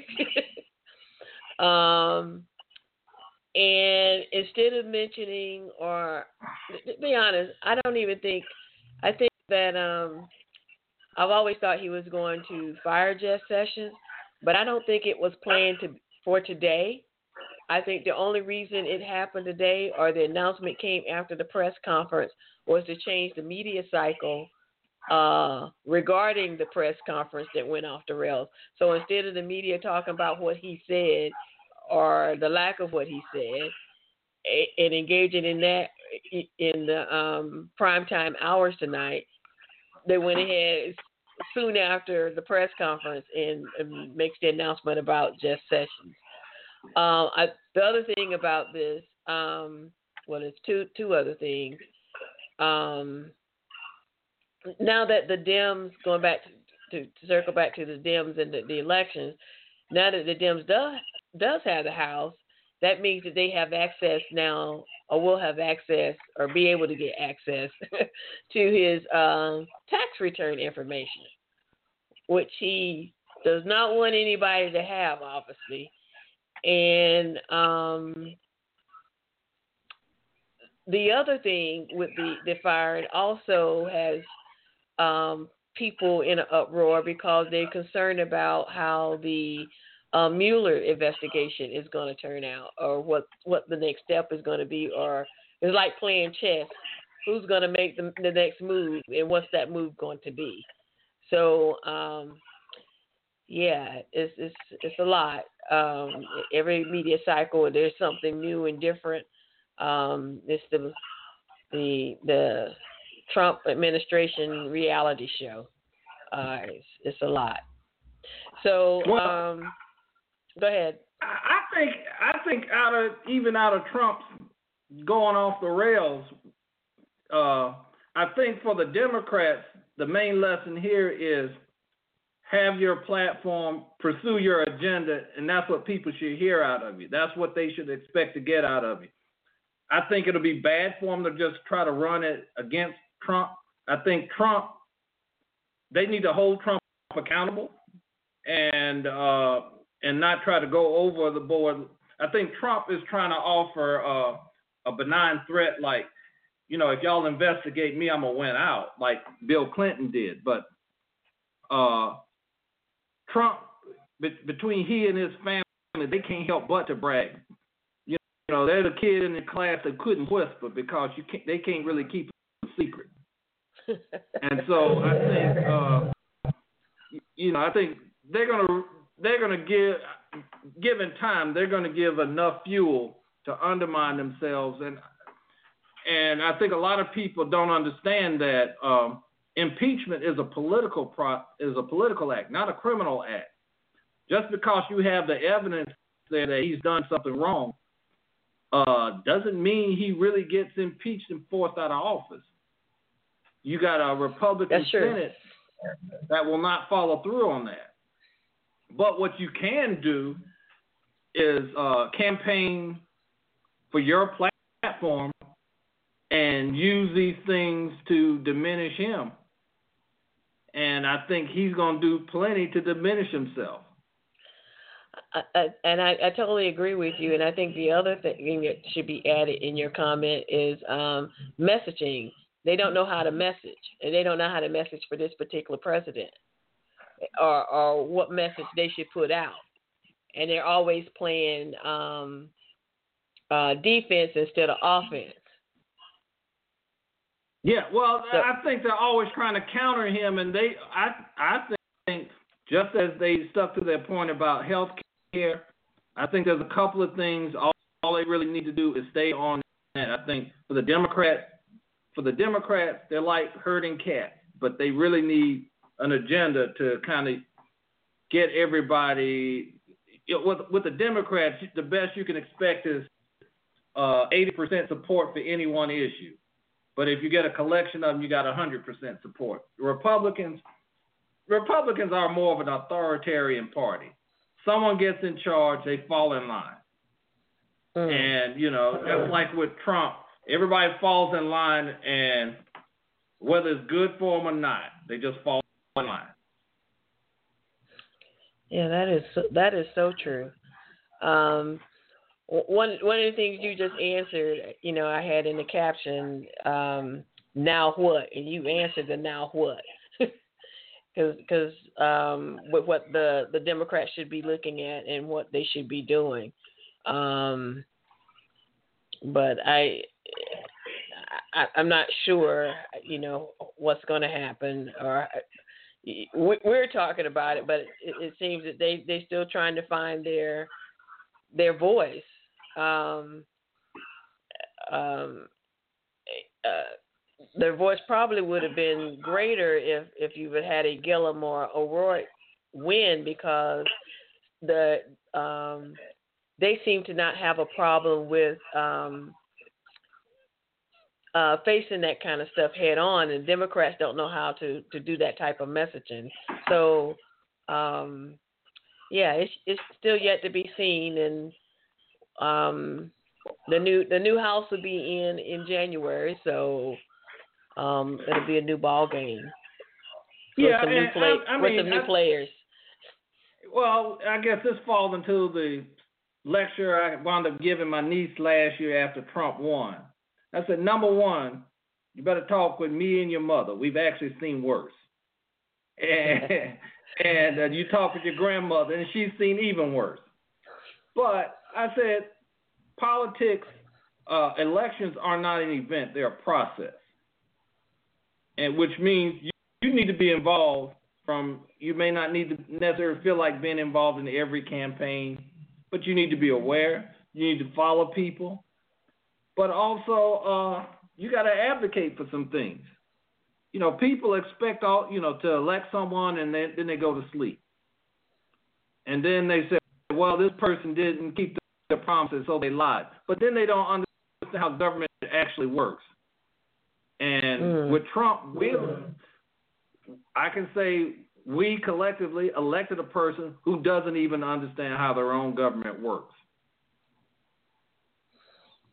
um, and instead of mentioning, or to be honest, I don't even think. I think that um, I've always thought he was going to fire Jeff Sessions, but I don't think it was planned to for today. I think the only reason it happened today, or the announcement came after the press conference, was to change the media cycle uh, regarding the press conference that went off the rails. So instead of the media talking about what he said or the lack of what he said, and engaging in that in the um, primetime hours tonight, they went ahead soon after the press conference and, and makes the announcement about Jeff Sessions. Um, I, the other thing about this, um, well, it's two two other things. Um, now that the Dems going back to, to, circle back to the Dems and the, the elections, now that the Dems does does have the House, that means that they have access now, or will have access, or be able to get access to his um, tax return information, which he does not want anybody to have, obviously. And um, the other thing with the the firing also has um, people in an uproar because they're concerned about how the uh, Mueller investigation is going to turn out, or what what the next step is going to be, or it's like playing chess. Who's going to make the, the next move, and what's that move going to be? So, um, yeah, it's it's it's a lot. Um, every media cycle, there's something new and different. Um, it's the the the Trump administration reality show. Uh, it's, it's a lot. So, well, um, go ahead. I think I think out of even out of Trump's going off the rails, uh, I think for the Democrats, the main lesson here is have your platform, pursue your agenda, and that's what people should hear out of you. That's what they should expect to get out of you. I think it'll be bad for them to just try to run it against Trump. I think Trump, they need to hold Trump accountable and uh, and not try to go over the board. I think Trump is trying to offer uh, a benign threat, like, you know, if y'all investigate me, I'm gonna win out, like Bill Clinton did. But uh, Trump, be- between he and his family, they can't help but to brag. You know, they're the kid in the class that couldn't whisper because you can't, they can't really keep a secret and so I think, uh, you know, I think they're gonna they're gonna give, given time, they're gonna give enough fuel to undermine themselves, and and I think a lot of people don't understand that um, impeachment is a political pro is a political act, not a criminal act. Just because you have the evidence there that he's done something wrong, uh, doesn't mean he really gets impeached and forced out of office. You got a Republican Senate that will not follow through on that. But what you can do is uh, campaign for your platform and use these things to diminish him. And I think he's going to do plenty to diminish himself. I, and I, I totally agree with you. And I think the other thing that should be added in your comment is um, messaging they don't know how to message, and they don't know how to message for this particular president, or or what message they should put out. And they're always playing um, uh, defense instead of offense. Yeah, well, so, I think they're always trying to counter him, and they, I, I think, just as they stuck to their point about health care, I think there's a couple of things all all they really need to do is stay on that. I think for the Democrats, for the Democrats, they're like herding cats, but they really need an agenda to kind of get everybody. You know, with with the Democrats, the best you can expect is uh, 80% support for any one issue. But if you get a collection of them, you got 100% support. Republicans, Republicans are more of an authoritarian party. Someone gets in charge, they fall in line. Mm. And, you know, just like with Trump, everybody falls in line, and whether it's good for them or not, they just fall in line. Yeah, that is so, that is so true. Um, one one of the things you just answered, you know, I had in the caption, um, now what, and you answered the now what, because um, with what the the Democrats should be looking at and what they should be doing. Um, but I, I I'm not sure, you know, what's going to happen or. We're talking about it, but it, it seems that they they're still trying to find their their voice um, um, uh, their voice probably would have been greater if if you had had a Gillum or O'Rourke win because the um, they seem to not have a problem with um, uh, facing that kind of stuff head on, and Democrats don't know how to to do that type of messaging. So, um, yeah, it's it's still yet to be seen, and um, the new the new house will be in in January, so um, it'll be a new ball game. Yeah, with some new, play, I, I with mean, some new I, players. Well, I guess this falls into the lecture I wound up giving my niece last year after Trump won. I said, number one, you better talk with me and your mother. We've actually seen worse. And, and uh, you talk with your grandmother, and she's seen even worse. But I said, politics, uh, elections are not an event; they're a process, and which means you, you need to be involved. From you may not need to necessarily feel like being involved in every campaign, but you need to be aware. You need to follow people, but also uh, you got to advocate for some things. You know, people expect all you know to elect someone and then then they go to sleep, and then they say, well, this person didn't keep their promises, so they lied. But then they don't understand how government actually works. And mm. with Trump, we, I can say we collectively elected a person who doesn't even understand how their own government works.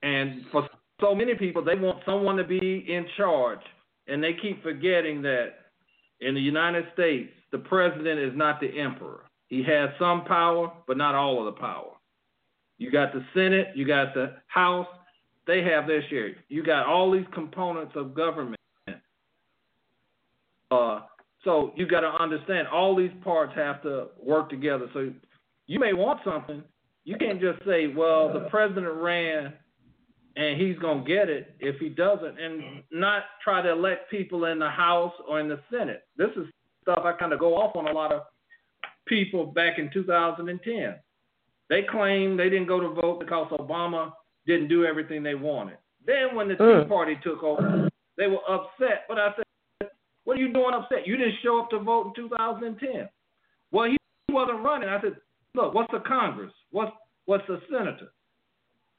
And for so many people, they want someone to be in charge, and they keep forgetting that in the United States, the president is not the emperor. He has some power, but not all of the power. You got the Senate, you got the House, they have their share. You got all these components of government. Uh, so you got to understand all these parts have to work together. So you may want something. You can't just say, well, the president ran and he's going to get it if he doesn't, and not try to elect people in the House or in the Senate. This is stuff I kind of go off on a lot of people back in 2010. They claim they didn't go to vote because Obama didn't do everything they wanted. Then when the Tea hmm. Party took over, they were upset. But I said, what are you doing upset? You didn't show up to vote in 2010. Well, he wasn't running. I said, look, what's the Congress? What's what's the senator?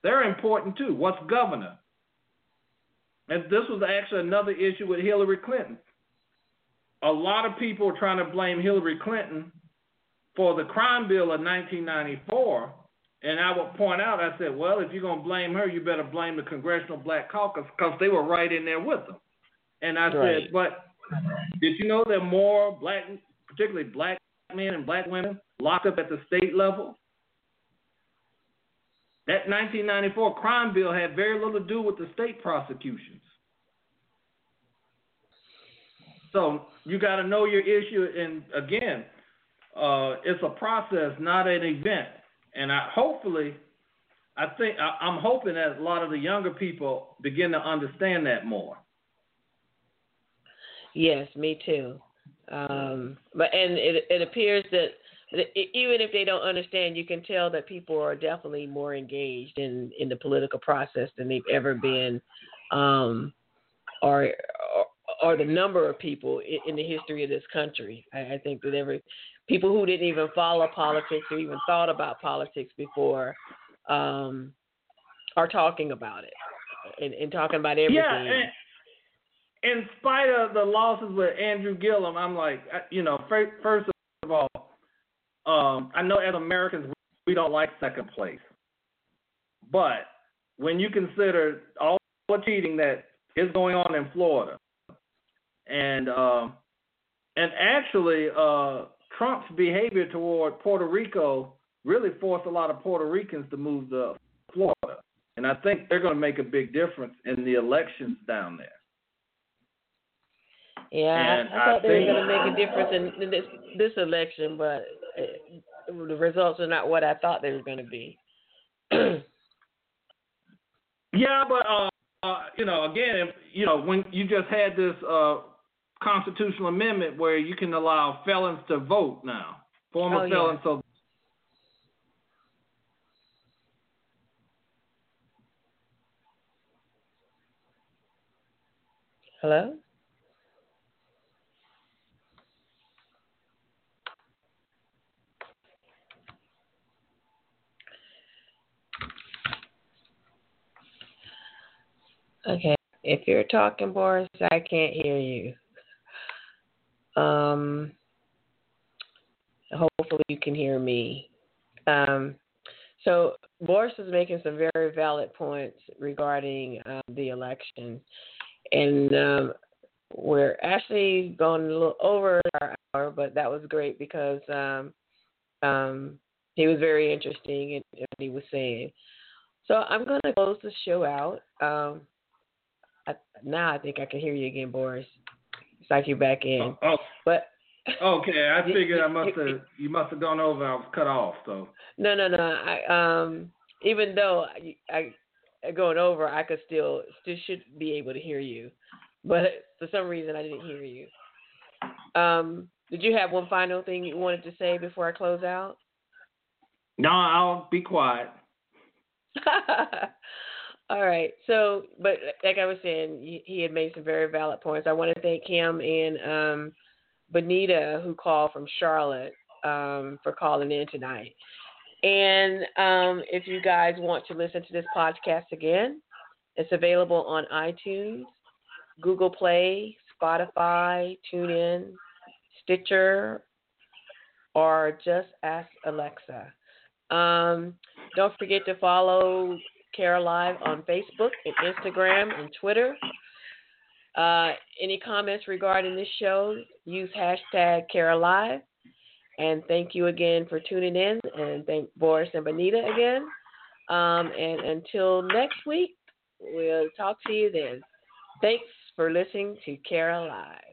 They're important too. What's governor? And this was actually another issue with Hillary Clinton. A lot of people are trying to blame Hillary Clinton for the crime bill of 1994. And I would point out, I said, well, if you're going to blame her, you better blame the Congressional Black Caucus because they were right in there with them. And I right. said, but did you know that more black, particularly black men and black women, locked up at the state level? That 1994 crime bill had very little to do with the state prosecutions. So you got to know your issue. And again, uh, it's a process, not an event. And I hopefully, I think I, I'm hoping that a lot of the younger people begin to understand that more. Yes, me too. Um, but and it it appears that even if they don't understand, you can tell that people are definitely more engaged in in the political process than they've ever been, um, or, or or the number of people in, in the history of this country. I, I think that every people who didn't even follow politics or even thought about politics before um, are talking about it and, and talking about everything. Yeah, in spite of the losses with Andrew Gillum, I'm like, you know, first of all, um, I know as Americans we don't like second place, but when you consider all the cheating that is going on in Florida, and um, and actually uh, Trump's behavior toward Puerto Rico really forced a lot of Puerto Ricans to move to Florida, and I think they're going to make a big difference in the elections down there. Yeah, I, I, thought I they were going to make a difference in, in this this election, but uh, the results are not what I thought they were going to be. yeah, but uh, uh, you know, again, you know, when you just had this uh, constitutional amendment where you can allow felons to vote now, former oh, felons. Yeah. So Hello? Okay. If you're talking, Boris, I can't hear you. Um, hopefully you can hear me. Um, so Boris is making some very valid points regarding um, the election, and um, we're actually going a little over our hour, but that was great because um, um, he was very interesting in, what he was saying. So I'm going to close the show out. Now I think I can hear you again, Boris. It's like you're back in. Oh, oh. But okay, I figured I must have you must have gone over. I was cut off, so. No, no, no. I um even though I, I going over, I could still still should be able to hear you, but for some reason I didn't hear you. Um, did you have one final thing you wanted to say before I close out? No, I'll be quiet. All right. So, but like I was saying, he had made some very valid points. I want to thank him and um, Benita, who called from Charlotte, um, for calling in tonight. And um, if you guys want to listen to this podcast again, it's available on iTunes, Google Play, Spotify, TuneIn, Stitcher, or just ask Alexa. Um, don't forget to follow Kara Live on Facebook and Instagram and Twitter. Uh, any comments regarding this show, use hashtag Kara Live. And thank you again for tuning in. And thank Boris and Benita again. Um, and until next week, we'll talk to you then. Thanks for listening to Kara Live.